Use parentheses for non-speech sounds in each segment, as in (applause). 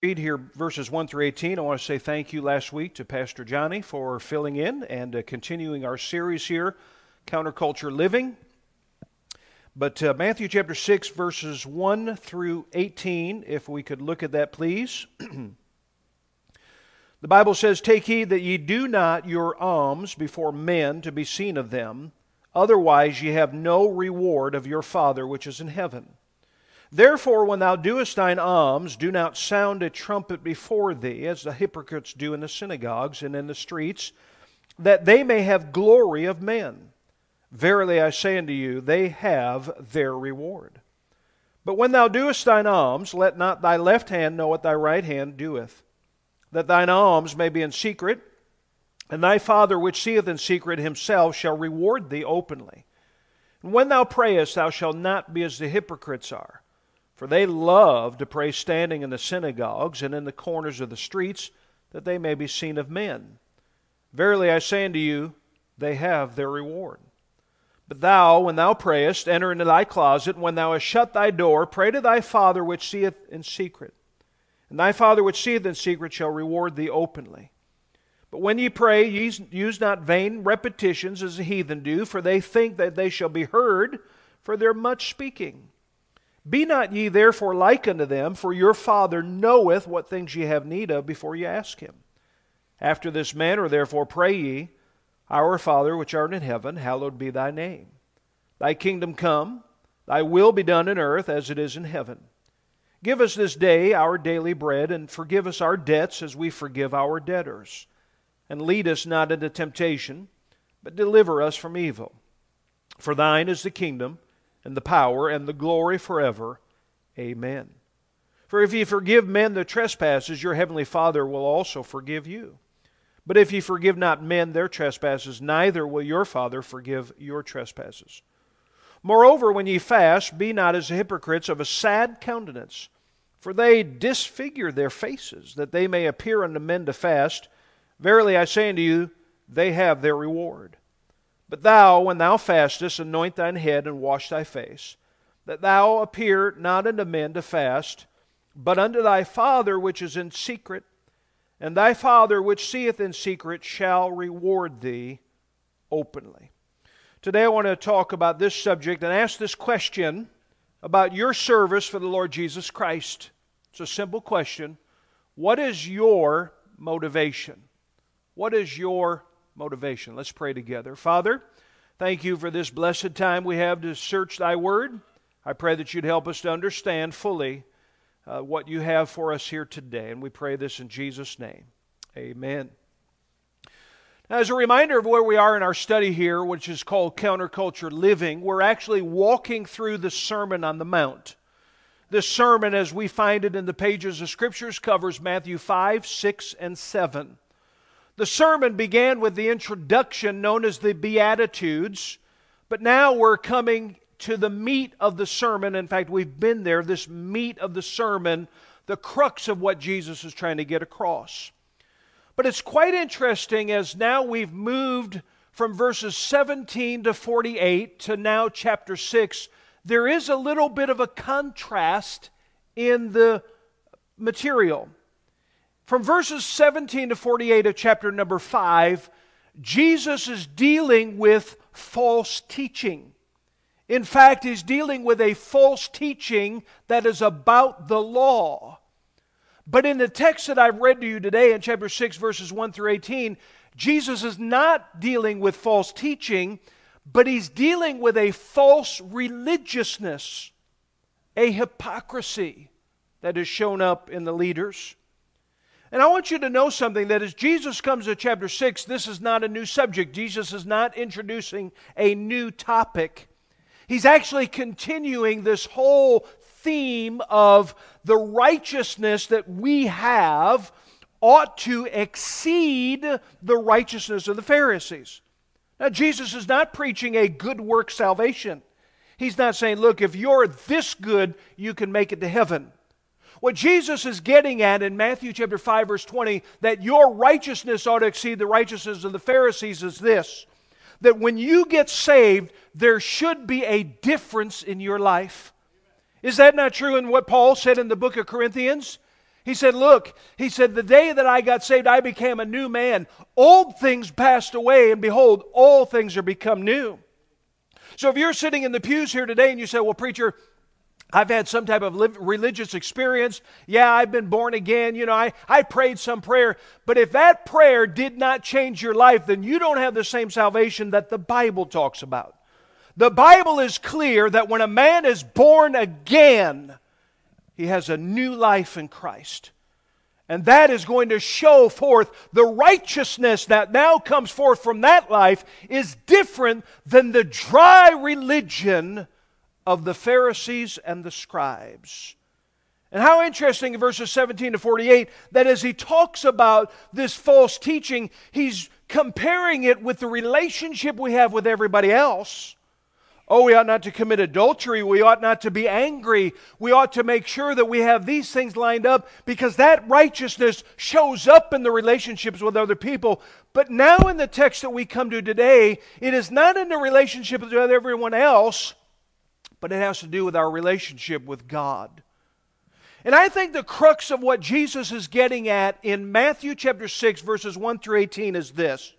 read here verses 1 through 18. I want to say thank you last week to Pastor Johnny for filling in and uh, continuing our series here, Counterculture Living. But uh, Matthew chapter 6, verses 1 through 18, if we could look at that, please. (clears throat) the Bible says, Take heed that ye do not your alms before men to be seen of them, otherwise ye have no reward of your Father which is in heaven. Therefore, when thou doest thine alms, do not sound a trumpet before thee, as the hypocrites do in the synagogues and in the streets, that they may have glory of men. Verily I say unto you, they have their reward. But when thou doest thine alms, let not thy left hand know what thy right hand doeth, that thine alms may be in secret, and thy Father which seeth in secret himself shall reward thee openly. And when thou prayest, thou shalt not be as the hypocrites are for they love to pray standing in the synagogues and in the corners of the streets, that they may be seen of men. Verily I say unto you, they have their reward. But thou, when thou prayest, enter into thy closet, and when thou hast shut thy door, pray to thy Father which seeth in secret. And thy Father which seeth in secret shall reward thee openly. But when ye pray, use not vain repetitions as the heathen do, for they think that they shall be heard for their much speaking. Be not ye therefore like unto them, for your Father knoweth what things ye have need of before ye ask him. After this manner therefore pray ye, Our Father which art in heaven, hallowed be thy name. Thy kingdom come, thy will be done in earth as it is in heaven. Give us this day our daily bread, and forgive us our debts as we forgive our debtors. And lead us not into temptation, but deliver us from evil. For thine is the kingdom and the power and the glory forever. Amen. For if ye forgive men their trespasses, your heavenly Father will also forgive you. But if ye forgive not men their trespasses, neither will your Father forgive your trespasses. Moreover, when ye fast, be not as hypocrites of a sad countenance, for they disfigure their faces, that they may appear unto men to fast. Verily I say unto you, they have their reward. But thou, when thou fastest, anoint thine head and wash thy face, that thou appear not unto men to fast, but unto thy Father which is in secret, and thy Father which seeth in secret shall reward thee openly. Today I want to talk about this subject and ask this question about your service for the Lord Jesus Christ. It's a simple question. What is your motivation? What is your motivation. Let's pray together. Father, thank you for this blessed time we have to search thy word. I pray that you'd help us to understand fully uh, what you have for us here today. And we pray this in Jesus' name. Amen. As a reminder of where we are in our study here, which is called Counterculture Living, we're actually walking through the Sermon on the Mount. This sermon, as we find it in the pages of Scriptures, covers Matthew 5, 6, and 7. The sermon began with the introduction known as the Beatitudes, but now we're coming to the meat of the sermon. In fact, we've been there, this meat of the sermon, the crux of what Jesus is trying to get across. But it's quite interesting as now we've moved from verses 17 to 48 to now chapter 6. There is a little bit of a contrast in the material. From verses 17 to 48 of chapter number 5, Jesus is dealing with false teaching. In fact, he's dealing with a false teaching that is about the law. But in the text that I've read to you today in chapter 6, verses 1 through 18, Jesus is not dealing with false teaching, but he's dealing with a false religiousness, a hypocrisy that has shown up in the leaders. And I want you to know something that as Jesus comes to chapter 6, this is not a new subject. Jesus is not introducing a new topic. He's actually continuing this whole theme of the righteousness that we have ought to exceed the righteousness of the Pharisees. Now, Jesus is not preaching a good work salvation. He's not saying, look, if you're this good, you can make it to heaven. What Jesus is getting at in Matthew chapter 5 verse 20 that your righteousness ought to exceed the righteousness of the Pharisees is this that when you get saved there should be a difference in your life. Is that not true in what Paul said in the book of Corinthians? He said, Look, he said, the day that I got saved, I became a new man. Old things passed away, and behold, all things are become new. So if you're sitting in the pews here today and you say, Well, preacher, I've had some type of religious experience. Yeah, I've been born again. You know, I, I prayed some prayer. But if that prayer did not change your life, then you don't have the same salvation that the Bible talks about. The Bible is clear that when a man is born again, he has a new life in Christ. And that is going to show forth the righteousness that now comes forth from that life is different than the dry religion of the Pharisees and the scribes. And how interesting in verses 17 to 48 that as he talks about this false teaching, he's comparing it with the relationship we have with everybody else. Oh, we ought not to commit adultery. We ought not to be angry. We ought to make sure that we have these things lined up because that righteousness shows up in the relationships with other people. But now, in the text that we come to today, it is not in the relationship with everyone else, but it has to do with our relationship with God. And I think the crux of what Jesus is getting at in Matthew chapter 6, verses 1 through 18 is this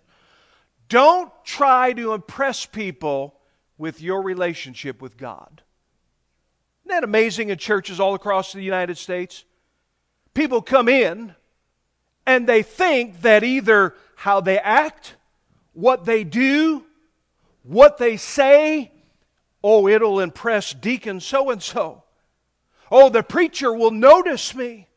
Don't try to impress people with your relationship with God. Isn't that amazing in churches all across the United States? People come in and they think that either how they act, what they do, what they say, Oh, it'll impress Deacon so and so. Oh, the preacher will notice me.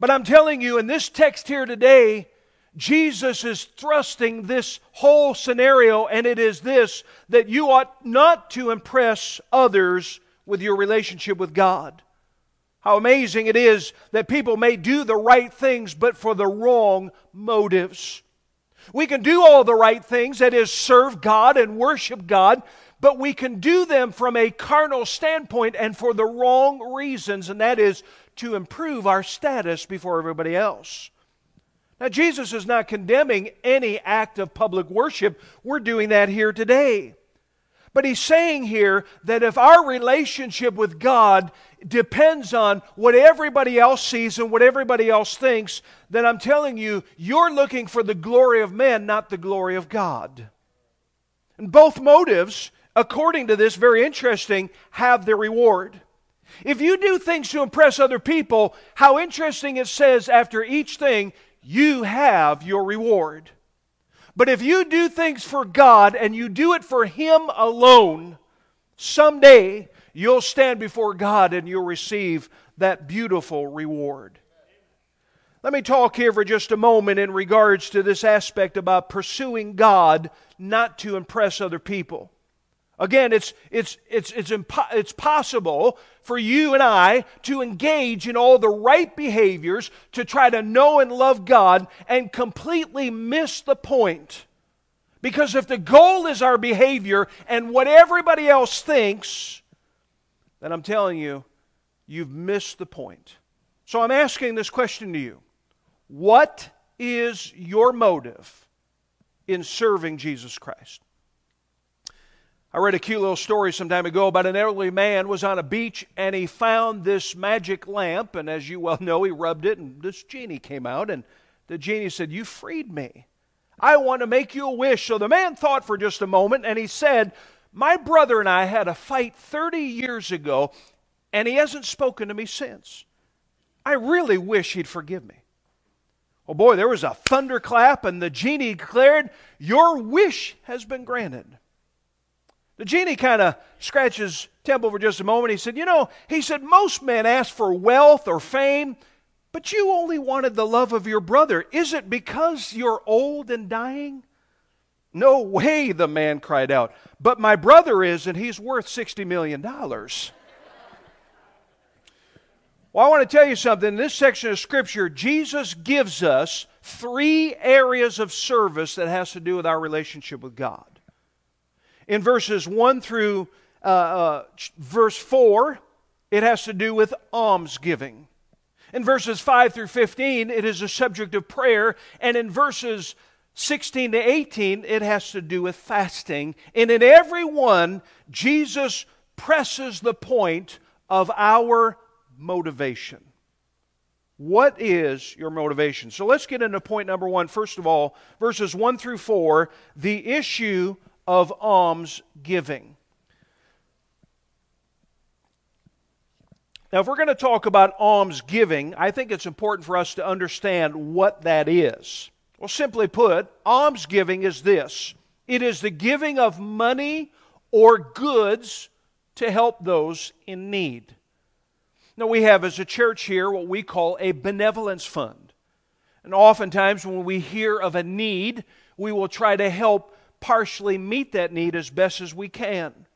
But I'm telling you, in this text here today, Jesus is thrusting this whole scenario, and it is this that you ought not to impress others with your relationship with God. How amazing it is that people may do the right things, but for the wrong motives. We can do all the right things, that is, serve God and worship God, but we can do them from a carnal standpoint and for the wrong reasons, and that is to improve our status before everybody else. Now, Jesus is not condemning any act of public worship. We're doing that here today. But he's saying here that if our relationship with God depends on what everybody else sees and what everybody else thinks, then I'm telling you, you're looking for the glory of man, not the glory of God. And both motives according to this, very interesting, have their reward. If you do things to impress other people, how interesting it says after each thing, you have your reward. But if you do things for God and you do it for Him alone, someday you'll stand before God and you'll receive that beautiful reward. Let me talk here for just a moment in regards to this aspect about pursuing God not to impress other people. Again, it's, it's, it's, it's, impo- it's possible for you and I to engage in all the right behaviors to try to know and love God and completely miss the point. Because if the goal is our behavior and what everybody else thinks, then I'm telling you, you've missed the point. So I'm asking this question to you What is your motive in serving Jesus Christ? I read a cute little story some time ago about an elderly man was on a beach and he found this magic lamp. And as you well know he rubbed it and this genie came out. And the genie said you freed me. I want to make you a wish. So the man thought for just a moment and he said my brother and I had a fight 30 years ago and he hasn't spoken to me since. I really wish he'd forgive me. Oh boy there was a thunderclap and the genie declared your wish has been granted the genie kind of scratched his temple for just a moment. He said, You know, he said, most men ask for wealth or fame, but you only wanted the love of your brother. Is it because you're old and dying? No way, the man cried out. But my brother is, and he's worth $60 million. (laughs) Well, I want to tell you something. In this section of Scripture, Jesus gives us three areas of service that has to do with our relationship with God. In verses 1 through uh, uh, verse 4, it has to do with almsgiving. In verses 5 through 15, it is a subject of prayer. And in verses 16 to 18, it has to do with fasting. And in every one, Jesus presses the point of our motivation. What is your motivation? So let's get into point number one. First of all, verses 1 through 4, the issue of alms giving. Now, if we're going to talk about alms giving, I think it's important for us to understand what that is. Well, simply put, alms giving is this it is the giving of money or goods to help those in need. Now, we have as a church here what we call a benevolence fund. And oftentimes, when we hear of a need, we will try to help partially meet that need as best as we can.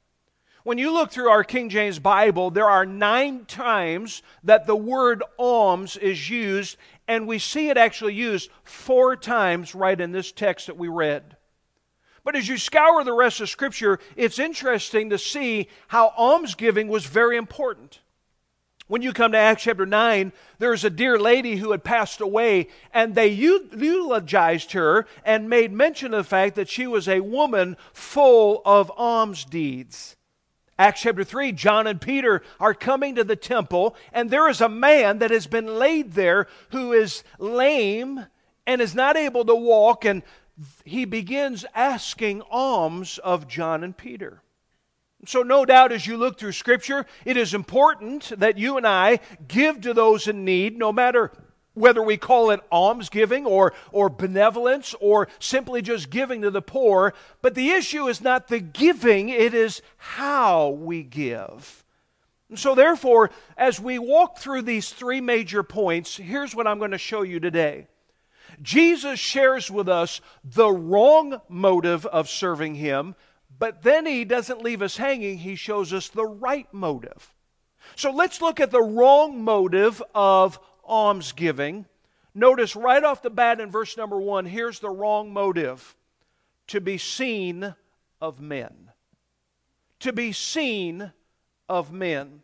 When you look through our King James Bible, there are nine times that the word alms is used, and we see it actually used four times right in this text that we read. But as you scour the rest of Scripture, it's interesting to see how almsgiving was very important. When you come to Acts chapter 9, there's a dear lady who had passed away, and they eulogized her and made mention of the fact that she was a woman full of alms deeds. Acts chapter 3, John and Peter are coming to the temple, and there is a man that has been laid there who is lame and is not able to walk, and he begins asking alms of John and Peter. So, no doubt, as you look through Scripture, it is important that you and I give to those in need, no matter whether we call it almsgiving or, or benevolence or simply just giving to the poor. But the issue is not the giving, it is how we give. And so, therefore, as we walk through these three major points, here's what I'm going to show you today. Jesus shares with us the wrong motive of serving Him but then he doesn't leave us hanging, he shows us the right motive. So let's look at the wrong motive of almsgiving. Notice right off the bat in verse number one, here's the wrong motive to be seen of men. To be seen of men.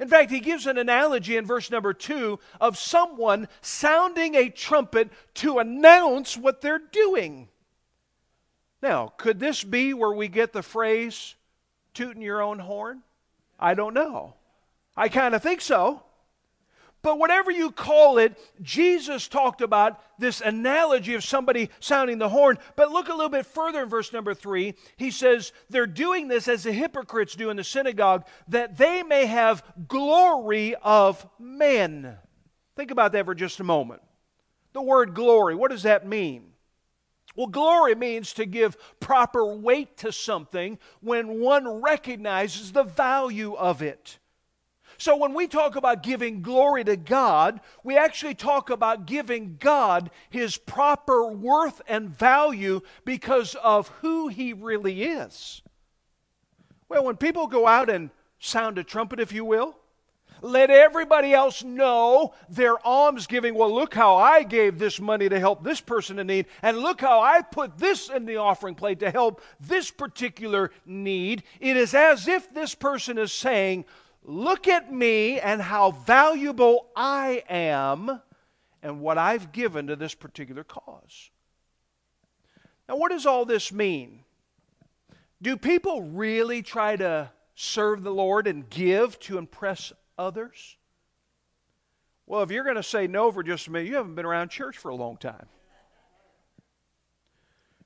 In fact, he gives an analogy in verse number two of someone sounding a trumpet to announce what they're doing. Now, could this be where we get the phrase, tooting your own horn? I don't know. I kind of think so. But whatever you call it, Jesus talked about this analogy of somebody sounding the horn. But look a little bit further in verse number three. He says, They're doing this as the hypocrites do in the synagogue, that they may have glory of men. Think about that for just a moment. The word glory, what does that mean? Well, glory means to give proper weight to something when one recognizes the value of it. So, when we talk about giving glory to God, we actually talk about giving God his proper worth and value because of who he really is. Well, when people go out and sound a trumpet, if you will, let everybody else know their almsgiving. Well, look how I gave this money to help this person in need, and look how I put this in the offering plate to help this particular need. It is as if this person is saying, Look at me and how valuable I am and what I've given to this particular cause. Now, what does all this mean? Do people really try to serve the Lord and give to impress others? Well, if you're going to say no for just a minute, you haven't been around church for a long time.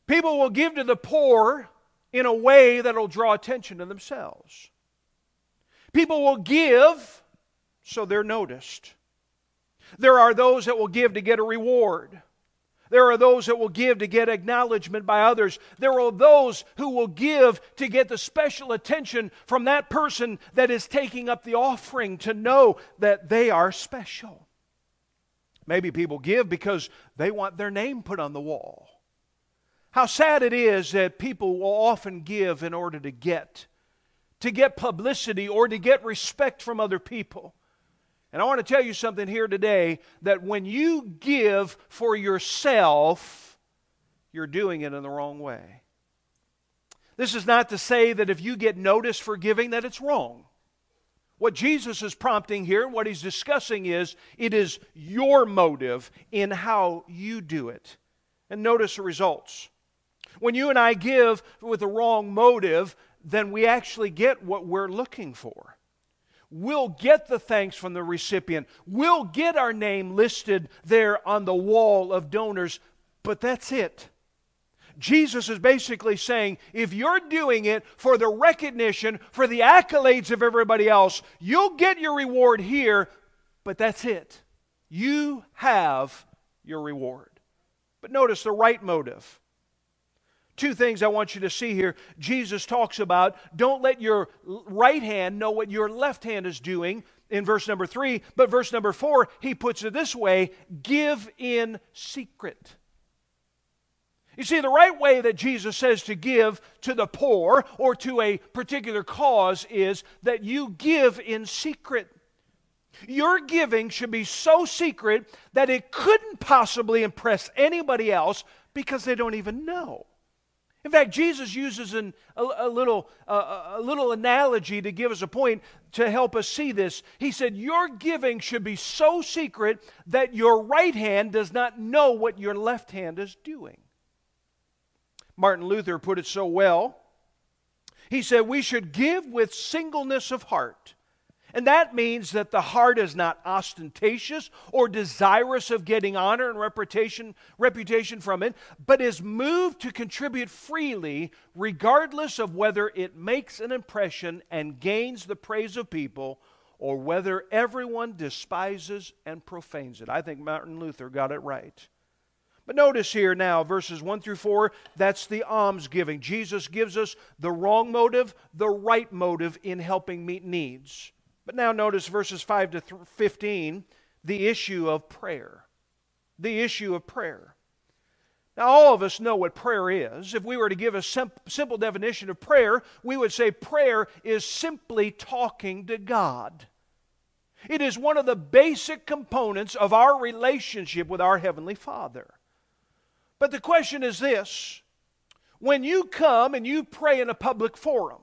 People will give to the poor in a way that will draw attention to themselves. People will give so they're noticed. There are those that will give to get a reward. There are those that will give to get acknowledgement by others. There are those who will give to get the special attention from that person that is taking up the offering to know that they are special. Maybe people give because they want their name put on the wall. How sad it is that people will often give in order to get to get publicity or to get respect from other people. And I want to tell you something here today that when you give for yourself, you're doing it in the wrong way. This is not to say that if you get noticed for giving that it's wrong. What Jesus is prompting here, what he's discussing is it is your motive in how you do it. And notice the results. When you and I give with the wrong motive, then we actually get what we're looking for We'll get the thanks from the recipient. We'll get our name listed there on the wall of donors, but that's it. Jesus is basically saying if you're doing it for the recognition, for the accolades of everybody else, you'll get your reward here, but that's it. You have your reward. But notice the right motive. Two things I want you to see here. Jesus talks about don't let your right hand know what your left hand is doing in verse number three, but verse number four, he puts it this way give in secret. You see, the right way that Jesus says to give to the poor or to a particular cause is that you give in secret. Your giving should be so secret that it couldn't possibly impress anybody else because they don't even know. In fact, Jesus uses an, a, a, little, a little analogy to give us a point to help us see this. He said, Your giving should be so secret that your right hand does not know what your left hand is doing. Martin Luther put it so well. He said, We should give with singleness of heart. And that means that the heart is not ostentatious or desirous of getting honor and reputation, reputation from it, but is moved to contribute freely, regardless of whether it makes an impression and gains the praise of people or whether everyone despises and profanes it. I think Martin Luther got it right. But notice here now, verses 1 through 4, that's the alms giving. Jesus gives us the wrong motive, the right motive in helping meet needs. But now notice verses 5 to 15, the issue of prayer. The issue of prayer. Now, all of us know what prayer is. If we were to give a simple definition of prayer, we would say prayer is simply talking to God. It is one of the basic components of our relationship with our Heavenly Father. But the question is this when you come and you pray in a public forum,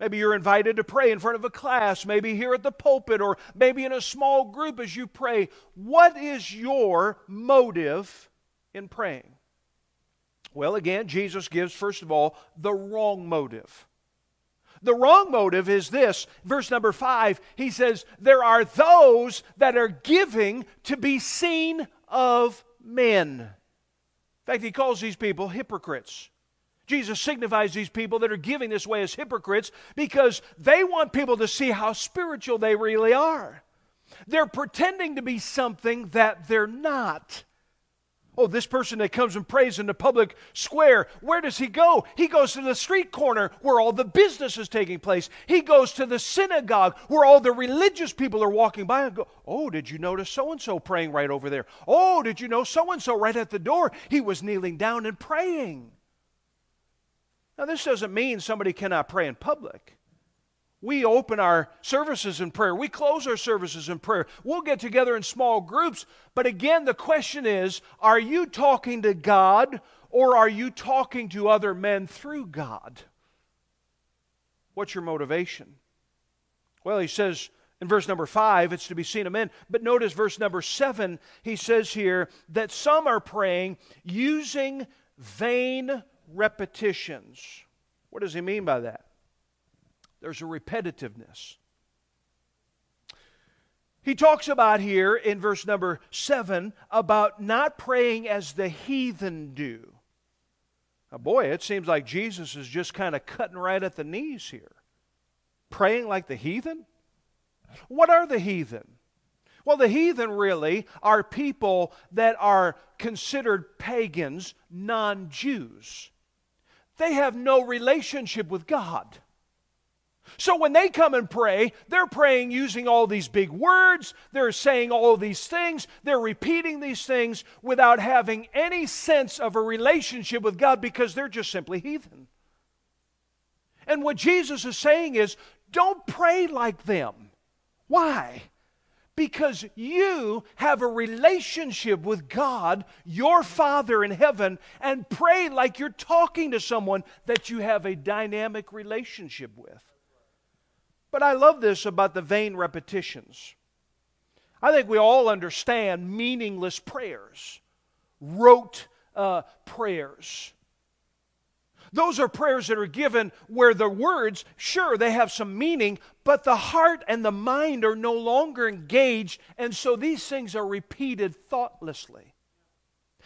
Maybe you're invited to pray in front of a class, maybe here at the pulpit, or maybe in a small group as you pray. What is your motive in praying? Well, again, Jesus gives, first of all, the wrong motive. The wrong motive is this. Verse number five, he says, There are those that are giving to be seen of men In fact, he calls these people hypocrites. Jesus signifies these people that are giving this way as hypocrites because they want people to see how spiritual they really are. They're pretending to be something that they're not. Oh, this person that comes and prays in the public square, where does he go? He goes to the street corner where all the business is taking place. He goes to the synagogue where all the religious people are walking by and go, Oh, did you notice so and so praying right over there? Oh, did you know so and so right at the door? He was kneeling down and praying. Now, this doesn't mean somebody cannot pray in public. We open our services in prayer. We close our services in prayer. We'll get together in small groups. But again, the question is are you talking to God or are you talking to other men through God? What's your motivation? Well, he says in verse number five, it's to be seen of men. But notice verse number seven, he says here that some are praying using vain repetitions. What does he mean by that? There's a repetitiveness. He talks about here in verse number 7 about not praying as the heathen do. Now, boy, it seems like Jesus is just kind of cutting right at the knees here. Praying like the heathen? What are the heathen? Well, the heathen really are people that are considered pagans, non Jews. They have no relationship with God. So when they come and pray, they're praying using all these big words, they're saying all these things, they're repeating these things without having any sense of a relationship with God because they're just simply heathen. And what Jesus is saying is don't pray like them. Why? Because you have a relationship with God, your Father in heaven, and pray like you're talking to someone that you have a dynamic relationship with. But I love this about the vain repetitions. I think we all understand meaningless prayers, rote uh, prayers. Those are prayers that are given where the words, sure, they have some meaning, but the heart and the mind are no longer engaged, and so these things are repeated thoughtlessly.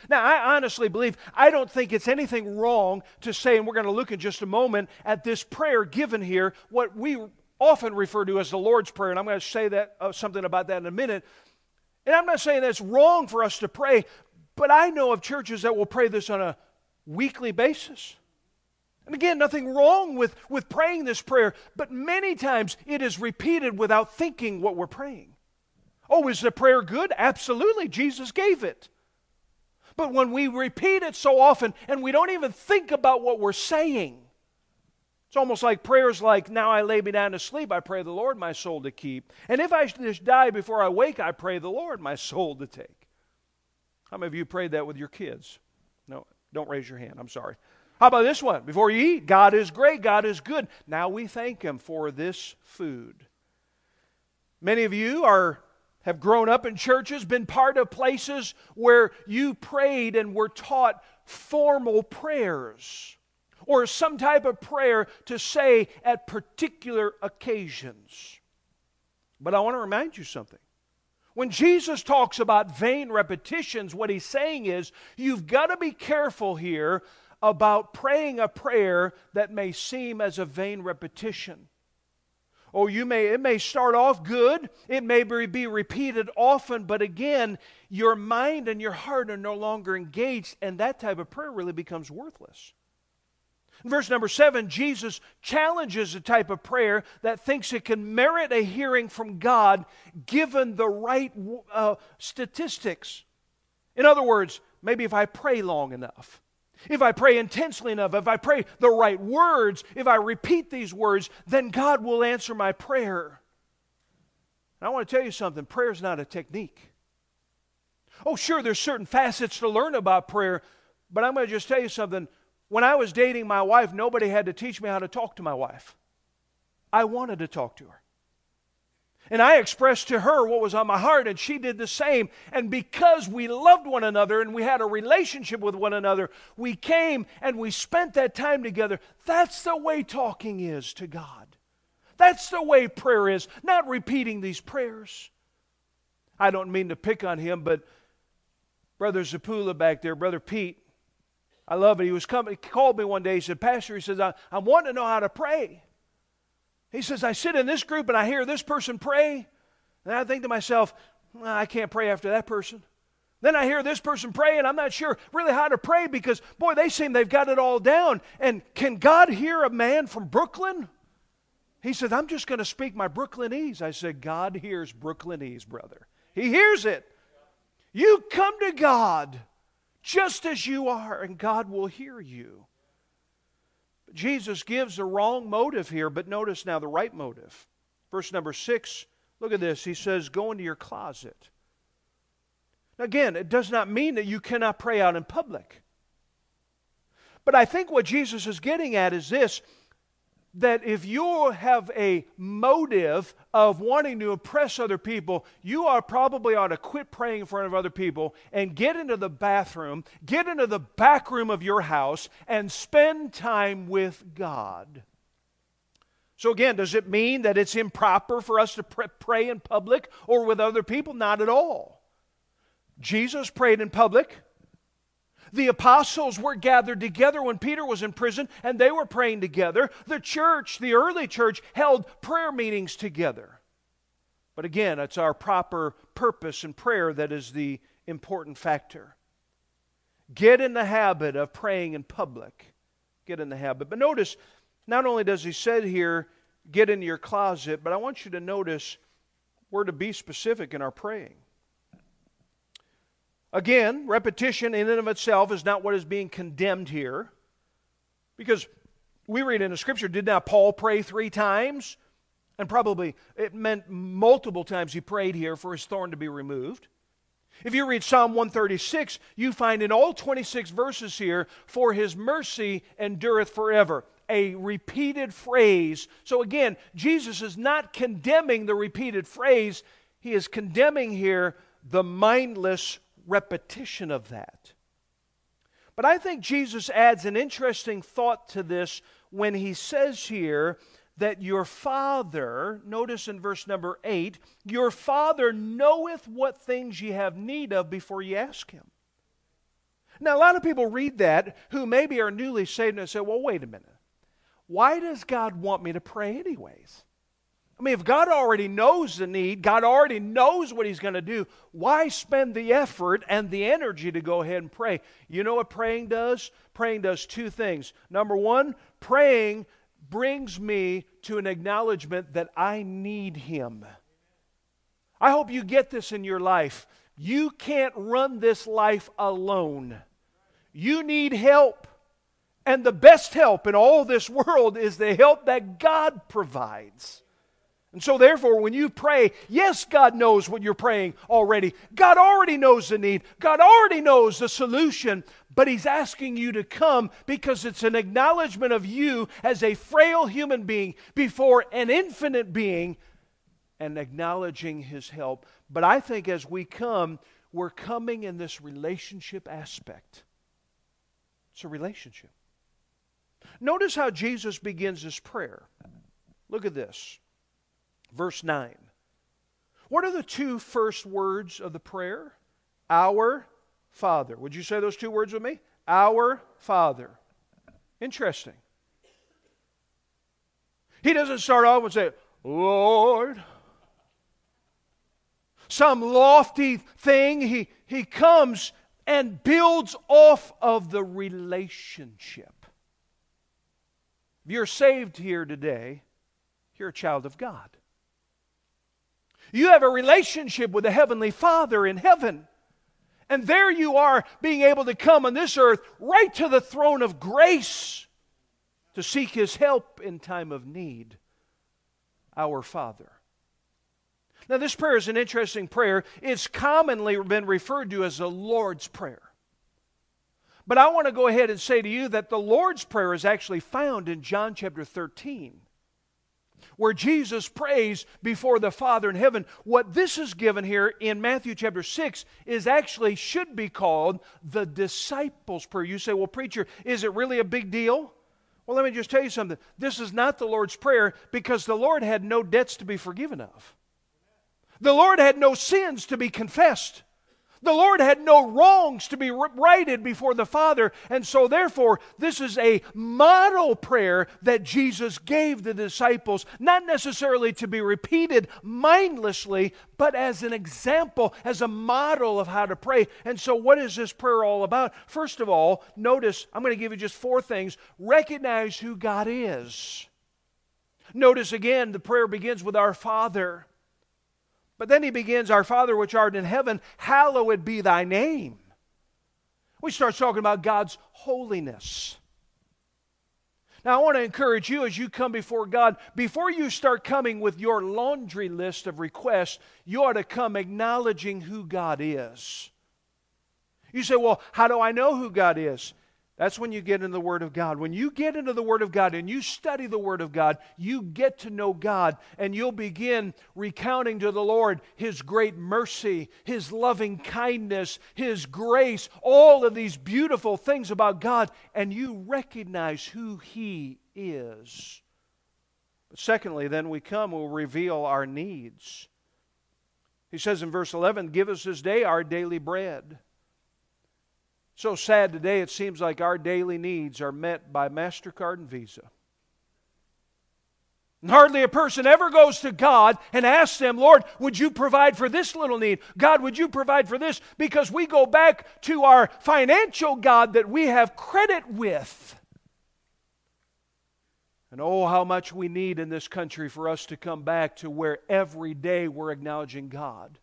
Now, I honestly believe, I don't think it's anything wrong to say, and we're going to look in just a moment at this prayer given here, what we often refer to as the Lord's Prayer, and I'm going to say that uh, something about that in a minute. And I'm not saying that's wrong for us to pray, but I know of churches that will pray this on a weekly basis. And again, nothing wrong with, with praying this prayer, but many times it is repeated without thinking what we're praying. Oh, is the prayer good? Absolutely. Jesus gave it. But when we repeat it so often and we don't even think about what we're saying, it's almost like prayers like, Now I lay me down to sleep, I pray the Lord my soul to keep. And if I should die before I wake, I pray the Lord my soul to take. How many of you prayed that with your kids? No, don't raise your hand. I'm sorry. How about this one? Before you eat, God is great, God is good. Now we thank Him for this food. Many of you are have grown up in churches, been part of places where you prayed and were taught formal prayers or some type of prayer to say at particular occasions. But I want to remind you something. When Jesus talks about vain repetitions, what he's saying is you've got to be careful here about praying a prayer that may seem as a vain repetition. Oh, you may it may start off good, it may be repeated often, but again, your mind and your heart are no longer engaged, and that type of prayer really becomes worthless. In verse number seven, Jesus challenges a type of prayer that thinks it can merit a hearing from God given the right uh, statistics. In other words, maybe if I pray long enough, if I pray intensely enough, if I pray the right words, if I repeat these words, then God will answer my prayer. And I want to tell you something prayer is not a technique. Oh, sure, there's certain facets to learn about prayer, but I'm going to just tell you something when I was dating my wife, nobody had to teach me how to talk to my wife. I wanted to talk to her. And I expressed to her what was on my heart, and she did the same. And because we loved one another and we had a relationship with one another, we came and we spent that time together. That's the way talking is to God. That's the way prayer is, not repeating these prayers. I don't mean to pick on him, but Brother Zapula back there, Brother Pete, I love it. He was coming, he called me one day. He said, Pastor, he says, I, I want to know how to pray. He says, I sit in this group and I hear this person pray. And I think to myself, well, I can't pray after that person. Then I hear this person pray, and I'm not sure really how to pray because, boy, they seem they've got it all down. And can God hear a man from Brooklyn? He said, I'm just going to speak my Brooklynese. I said, God hears Brooklynese, brother. He hears it. You come to God just as you are, and God will hear you. Jesus gives the wrong motive here, but notice now the right motive. Verse number six, look at this. He says, Go into your closet. Again, it does not mean that you cannot pray out in public. But I think what Jesus is getting at is this that if you have a motive of wanting to impress other people, you are probably ought to quit praying in front of other people and get into the bathroom, get into the back room of your house, and spend time with God. So, again, does it mean that it's improper for us to pray in public or with other people? Not at all. Jesus prayed in public. The apostles were gathered together when Peter was in prison and they were praying together. The church, the early church, held prayer meetings together. But again, it's our proper purpose and prayer that is the important factor. Get in the habit of praying in public. Get in the habit. But notice, not only does he say here, get into your closet, but I want you to notice we're to be specific in our praying. Again, repetition in and of itself is not what is being condemned here. Because we read in the scripture, did not Paul pray three times? And probably it meant multiple times he prayed here for his thorn to be removed. If you read Psalm 136, you find in all 26 verses here, for his mercy endureth forever. A repeated phrase. So again, Jesus is not condemning the repeated phrase, he is condemning here the mindless repetition of that. But I think Jesus adds an interesting thought to this when he says here that your Father, notice in verse number 8, your Father knoweth what things ye have need of before ye ask him. Now, a lot of people read that who maybe are newly saved and say, well, wait a minute. Why does God want me to pray anyways? I mean, if God already knows the need, God already knows what He's going to do, why spend the effort and the energy to go ahead and pray? You know what praying does? Praying does two things. Number one, praying brings me to an acknowledgement that I need Him. I hope you get this in your life. You can't run this life alone. You need help. And the best help in all this world is the help that God provides. And so, therefore, when you pray, yes, God knows what you're praying already. God already knows the need. God already knows the solution. But He's asking you to come because it's an acknowledgement of you as a frail human being before an infinite being and acknowledging His help. But I think as we come, we're coming in this relationship aspect. It's a relationship. Notice how Jesus begins his prayer. Look at this. Verse 9. What are the two first words of the prayer? Our Father. Would you say those two words with me? Our Father. Interesting. He doesn't start off and say, Lord. Some lofty thing. He, he comes and builds off of the relationship. If you're saved here today, you're a child of God. You have a relationship with the Heavenly Father in heaven. And there you are being able to come on this earth right to the throne of grace to seek His help in time of need. Our Father. Now, this prayer is an interesting prayer. It's commonly been referred to as the Lord's Prayer. But I want to go ahead and say to you that the Lord's Prayer is actually found in John chapter 13 where Jesus prays before the Father in heaven. What this is given here in Matthew chapter 6 is actually should be called the disciples' prayer. You say, well, preacher, is it really a big deal? Well, let me just tell you something. This is not the Lord's Prayer because the Lord had no debts to be forgiven of. The Lord had no sins to be confessed. The Lord had no wrongs to be righted before the Father. And so, therefore, this is a model prayer that Jesus gave the disciples, not necessarily to be repeated mindlessly, but as an example, as a model of how to pray. And so, what is this prayer all about? First of all, notice, I'm going to give you just four things. Recognize who God is. Notice again, the prayer begins with our Father. But then he begins, Our Father which art in heaven, hallowed be thy name. We start talking about God's holiness. Now, I want to encourage you as you come before God, before you start coming with your laundry list of requests, you ought to come acknowledging who God is. You say, Well, how do I know who God is? That's when you get into the Word of God. When you get into the Word of God and you study the Word of God, you get to know God and you'll begin recounting to the Lord His great mercy, His loving kindness, His grace, all of these beautiful things about God, and you recognize who He is. But secondly, then we come, we'll reveal our needs. He says in verse 11, Give us this day our daily bread. So sad today, it seems like our daily needs are met by MasterCard and Visa. And hardly a person ever goes to God and asks them, Lord, would you provide for this little need? God, would you provide for this? Because we go back to our financial God that we have credit with. And oh, how much we need in this country for us to come back to where every day we're acknowledging God.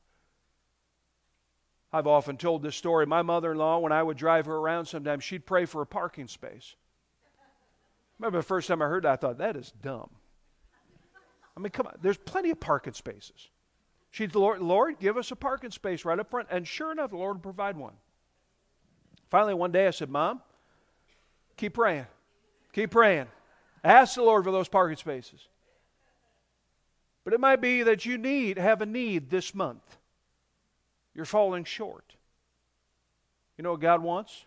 I've often told this story. My mother in law, when I would drive her around sometimes, she'd pray for a parking space. Remember the first time I heard that, I thought, that is dumb. I mean, come on, there's plenty of parking spaces. She'd, Lord, Lord, give us a parking space right up front. And sure enough, the Lord would provide one. Finally, one day I said, Mom, keep praying. Keep praying. Ask the Lord for those parking spaces. But it might be that you need, have a need this month. You're falling short. You know what God wants?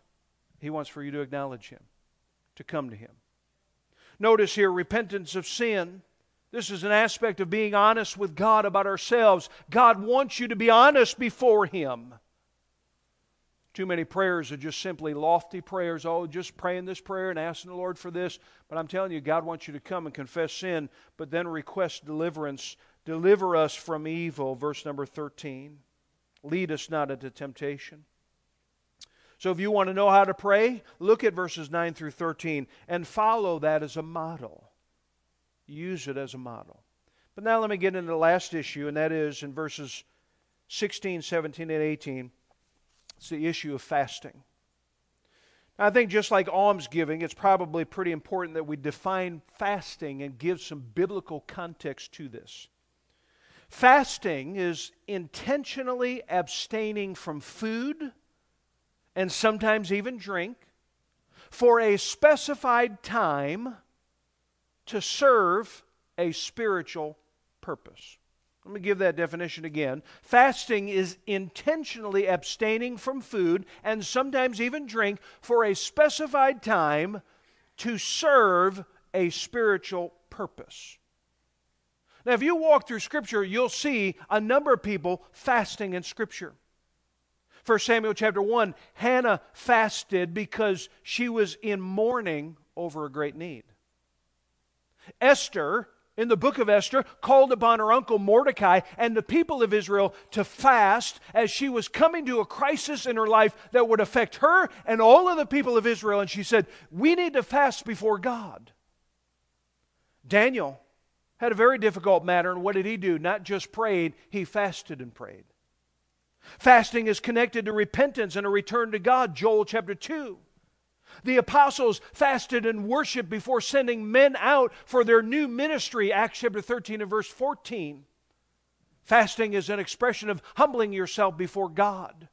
He wants for you to acknowledge Him, to come to Him. Notice here repentance of sin. This is an aspect of being honest with God about ourselves. God wants you to be honest before Him. Too many prayers are just simply lofty prayers. Oh, just praying this prayer and asking the Lord for this. But I'm telling you, God wants you to come and confess sin, but then request deliverance. Deliver us from evil, verse number 13. Lead us not into temptation. So if you want to know how to pray, look at verses 9 through 13 and follow that as a model. Use it as a model. But now let me get into the last issue, and that is in verses 16, 17, and 18. It's the issue of fasting. I think just like almsgiving, it's probably pretty important that we define fasting and give some biblical context to this. Fasting is intentionally abstaining from food and sometimes even drink for a specified time to serve a spiritual purpose. Let me give that definition again. Fasting is intentionally abstaining from food and sometimes even drink for a specified time to serve a spiritual purpose. Now, if you walk through Scripture, you'll see a number of people fasting in Scripture. 1 Samuel chapter 1, Hannah fasted because she was in mourning over a great need. Esther, in the book of Esther, called upon her uncle Mordecai and the people of Israel to fast as she was coming to a crisis in her life that would affect her and all of the people of Israel. And she said, We need to fast before God. Daniel had a very difficult matter, and what did he do? Not just prayed, he fasted and prayed. Fasting is connected to repentance and a return to God, Joel chapter 2. The apostles fasted and worshiped before sending men out for their new ministry, Acts chapter 13 and verse 14. Fasting is an expression of humbling yourself before God.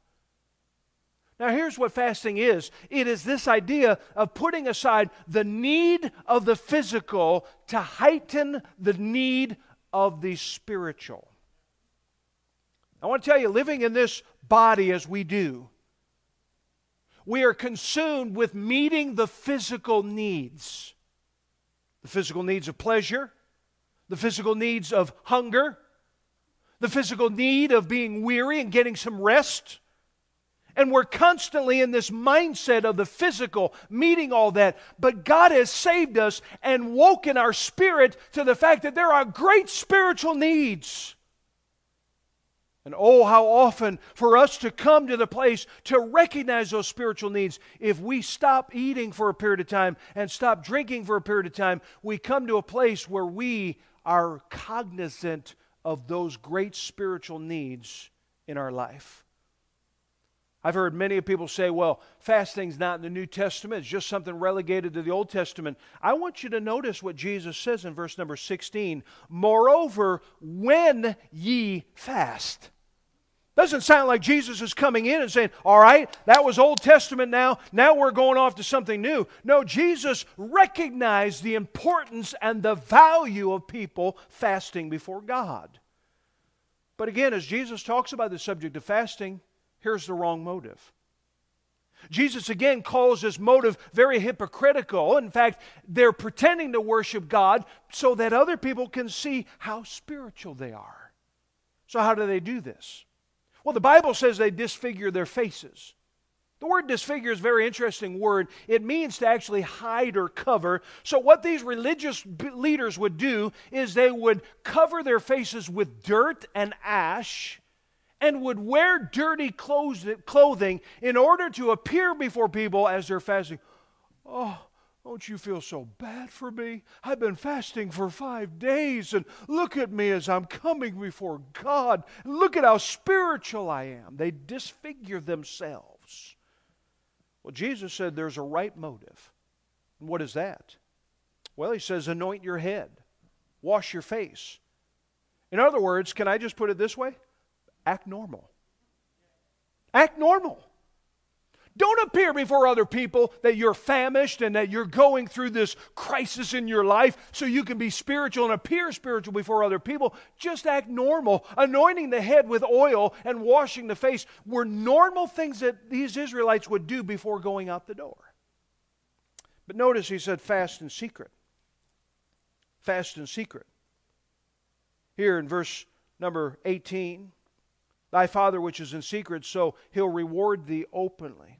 Now, here's what fasting is it is this idea of putting aside the need of the physical to heighten the need of the spiritual. I want to tell you, living in this body as we do, we are consumed with meeting the physical needs the physical needs of pleasure, the physical needs of hunger, the physical need of being weary and getting some rest and we're constantly in this mindset of the physical, meeting all that. But God has saved us and woken our spirit to the fact that there are great spiritual needs. And oh, how often for us to come to the place to recognize those spiritual needs. If we stop eating for a period of time and stop drinking for a period of time, we come to a place where we are cognizant of those great spiritual needs in our life. I've heard many people say, well, fasting's not in the New Testament, it's just something relegated to the Old Testament. I want you to notice what Jesus says in verse number 16. Moreover, when ye fast. Doesn't sound like Jesus is coming in and saying, All right, that was Old Testament now. Now we're going off to something new. No, Jesus recognized the importance and the value of people fasting before God. But again, as Jesus talks about the subject of fasting, Here's the wrong motive. Jesus again calls this motive very hypocritical. In fact, they're pretending to worship God so that other people can see how spiritual they are. So, how do they do this? Well, the Bible says they disfigure their faces. The word disfigure is a very interesting word. It means to actually hide or cover. So, what these religious leaders would do is they would cover their faces with dirt and ash and would wear dirty clothes, clothing in order to appear before people as they're fasting. Oh, don't you feel so bad for me? I've been fasting for five days, and look at me as I'm coming before God. Look at how spiritual I am. They disfigure themselves. Well, Jesus said there's a right motive. And what is that? Well, he says, anoint your head, wash your face. In other words, can I just put it this way? Act normal. Act normal. Don't appear before other people that you're famished and that you're going through this crisis in your life so you can be spiritual and appear spiritual before other people. Just act normal. Anointing the head with oil and washing the face were normal things that these Israelites would do before going out the door. But notice he said, fast in secret. Fast in secret. Here in verse number 18, thy Father which is in secret, so he'll reward thee openly.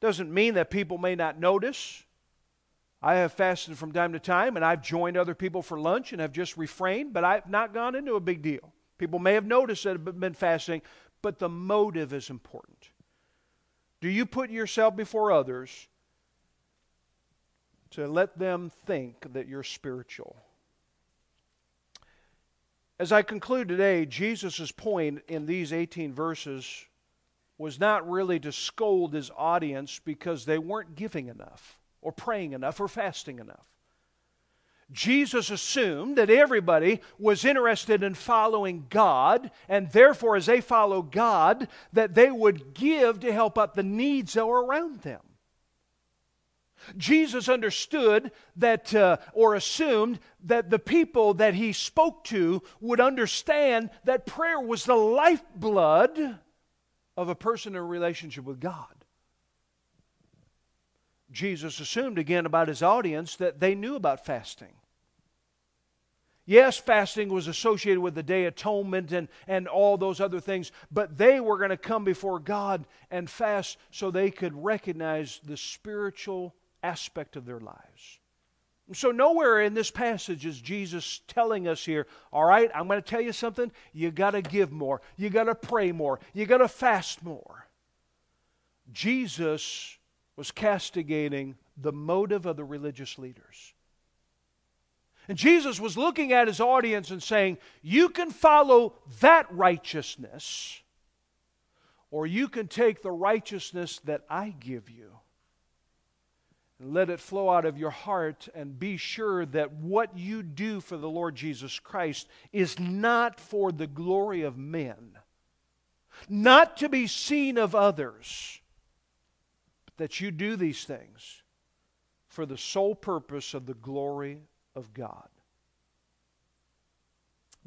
Doesn't mean that people may not notice. I have fasted from time to time, and I've joined other people for lunch and have just refrained, but I've not gone into a big deal. People may have noticed that I've been fasting, but the motive is important. Do you put yourself before others to let them think that you're spiritual? As I conclude today, Jesus' point in these 18 verses was not really to scold his audience because they weren't giving enough or praying enough or fasting enough. Jesus assumed that everybody was interested in following God, and therefore, as they follow God, that they would give to help out the needs that were around them. Jesus understood that, uh, or assumed that the people that he spoke to would understand that prayer was the lifeblood of a person in relationship with God. Jesus assumed again about his audience that they knew about fasting. Yes, fasting was associated with the Day of Atonement and, and all those other things, but they were going to come before God and fast so they could recognize the spiritual aspect of their lives. So, nowhere in this passage is Jesus telling us here, all right, I'm going to tell you something. You got to give more. You got to pray more. You got to fast more. Jesus was castigating the motive of the religious leaders. And Jesus was looking at his audience and saying, You can follow that righteousness, or you can take the righteousness that I give you let it flow out of your heart and be sure that what you do for the Lord Jesus Christ is not for the glory of men, not to be seen of others, but that you do these things for the sole purpose of the glory of God.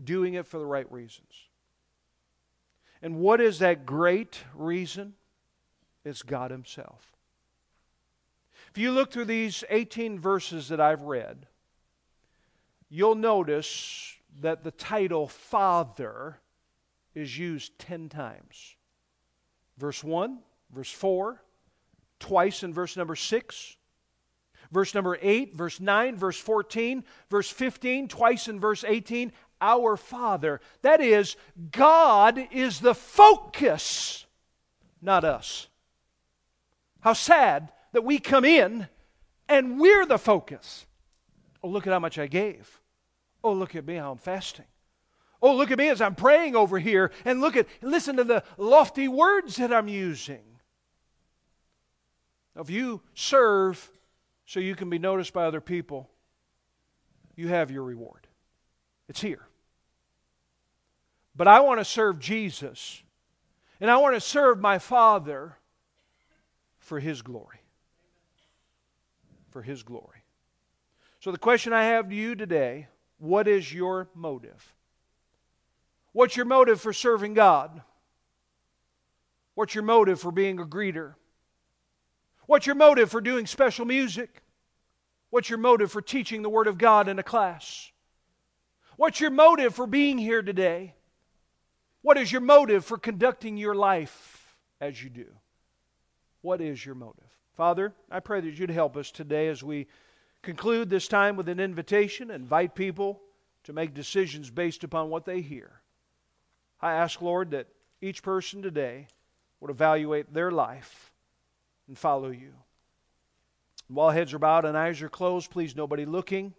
Doing it for the right reasons. And what is that great reason? It's God Himself. If you look through these 18 verses that I've read, you'll notice that the title Father is used 10 times. Verse 1, verse 4, twice in verse number 6, verse number 8, verse 9, verse 14, verse 15, twice in verse 18, our Father. That is, God is the focus, not us. How sad that we come in and we're the focus. Oh, look at how much I gave. Oh, look at me how I'm fasting. Oh, look at me as I'm praying over here and look at listen to the lofty words that I'm using. If you serve so you can be noticed by other people, you have your reward. It's here. But I want to serve Jesus, and I want to serve my Father for His glory for His glory. So, the question I have to you today what is your motive? What's your motive for serving God? What's your motive for being a greeter? What's your motive for doing special music? What's your motive for teaching the Word of God in a class? What's your motive for being here today? What is your motive for conducting your life as you do? What is your motive? Father, I pray that you'd help us today as we conclude this time with an invitation, invite people to make decisions based upon what they hear. I ask, Lord, that each person today would evaluate their life and follow you. While heads are bowed and eyes are closed, please, nobody looking.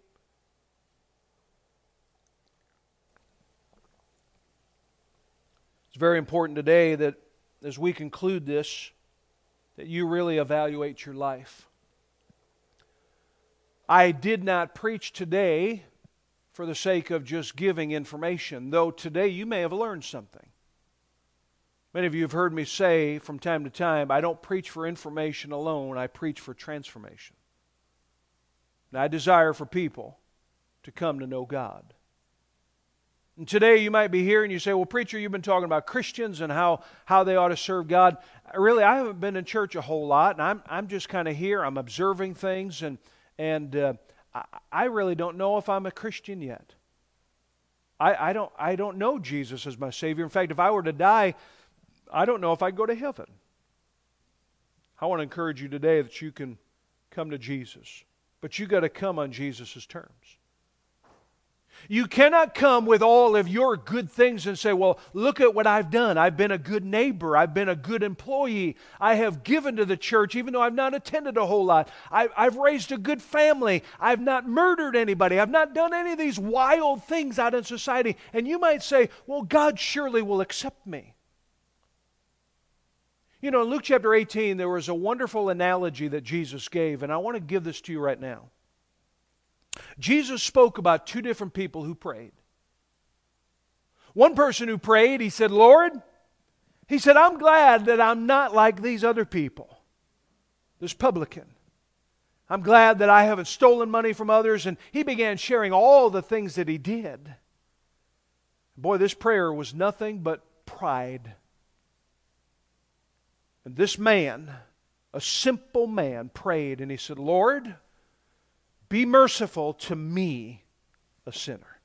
It's very important today that as we conclude this, that you really evaluate your life. I did not preach today for the sake of just giving information, though today you may have learned something. Many of you have heard me say from time to time, I don't preach for information alone, I preach for transformation. And I desire for people to come to know God. And today you might be here and you say, Well, preacher, you've been talking about Christians and how, how they ought to serve God. Really, I haven't been in church a whole lot, and I'm, I'm just kind of here. I'm observing things, and, and uh, I, I really don't know if I'm a Christian yet. I, I, don't, I don't know Jesus as my Savior. In fact, if I were to die, I don't know if I'd go to heaven. I want to encourage you today that you can come to Jesus, but you got to come on Jesus' terms. You cannot come with all of your good things and say, Well, look at what I've done. I've been a good neighbor. I've been a good employee. I have given to the church, even though I've not attended a whole lot. I, have raised a good family. I've not murdered anybody. I've not done any of these wild things out in society. And you might say, Well, God surely will accept me. You know, in Luke chapter 18, there was a wonderful analogy that Jesus gave, and I want to give this to you right now. Jesus spoke about two different people who prayed. One person who prayed, he said, Lord, he said, I'm glad that I'm not like these other people, this publican. I'm glad that I haven't stolen money from others. And he began sharing all the things that he did. Boy, this prayer was nothing but pride. And this man, a simple man, prayed and he said, Lord, be merciful to me, a sinner.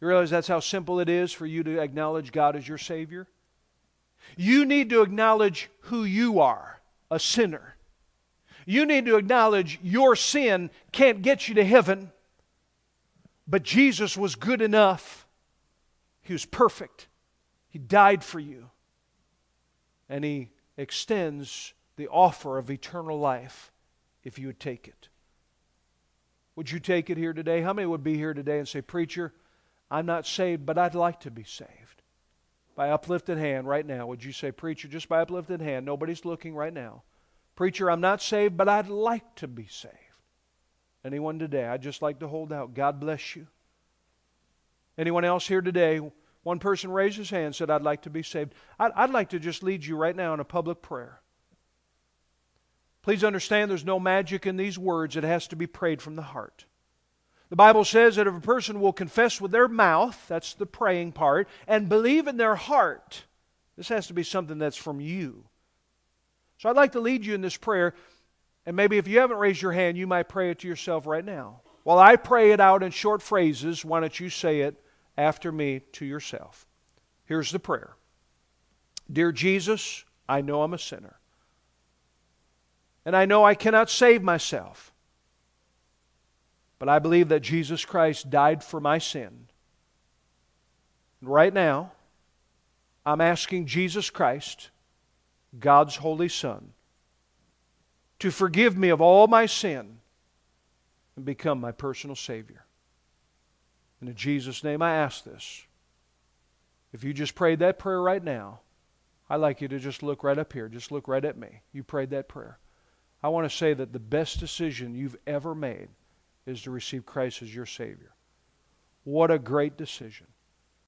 You realize that's how simple it is for you to acknowledge God as your Savior? You need to acknowledge who you are, a sinner. You need to acknowledge your sin can't get you to heaven, but Jesus was good enough. He was perfect. He died for you and He extends the offer of eternal life if you would take it. Would you take it here today? How many would be here today and say, Preacher, I'm not saved, but I'd like to be saved? By uplifted hand right now, would you say, Preacher, just by uplifted hand, nobody's looking right now. Preacher, I'm not saved, but I'd like to be saved. Anyone today? I'd just like to hold out. God bless you. Anyone else here today? One person raised his hand and said, I'd like to be saved. I'd, I'd like to just lead you right now in a public prayer. Please understand there's no magic in these words, it has to be prayed from the heart. The Bible says that if a person will confess with their mouth, that's the praying part, and believe in their heart, this has to be something that's from you. So I'd like to lead you in this prayer, and maybe if you haven't raised your hand, you might pray it to yourself right now. While I pray it out in short phrases, why don't you say it after me to yourself. Here's the prayer Dear Jesus, I know I'm a sinner. And I know I cannot save myself. But I believe that Jesus Christ died for my sin. And right now, I'm asking Jesus Christ, God's Holy Son, to forgive me of all my sin and become my personal Savior. And in Jesus' name, I ask this. If you just prayed that prayer right now, I'd like you to just look right up here. Just look right at me. You prayed that prayer. I want to say that the best decision you've ever made is to receive Christ as your Savior. What a great decision.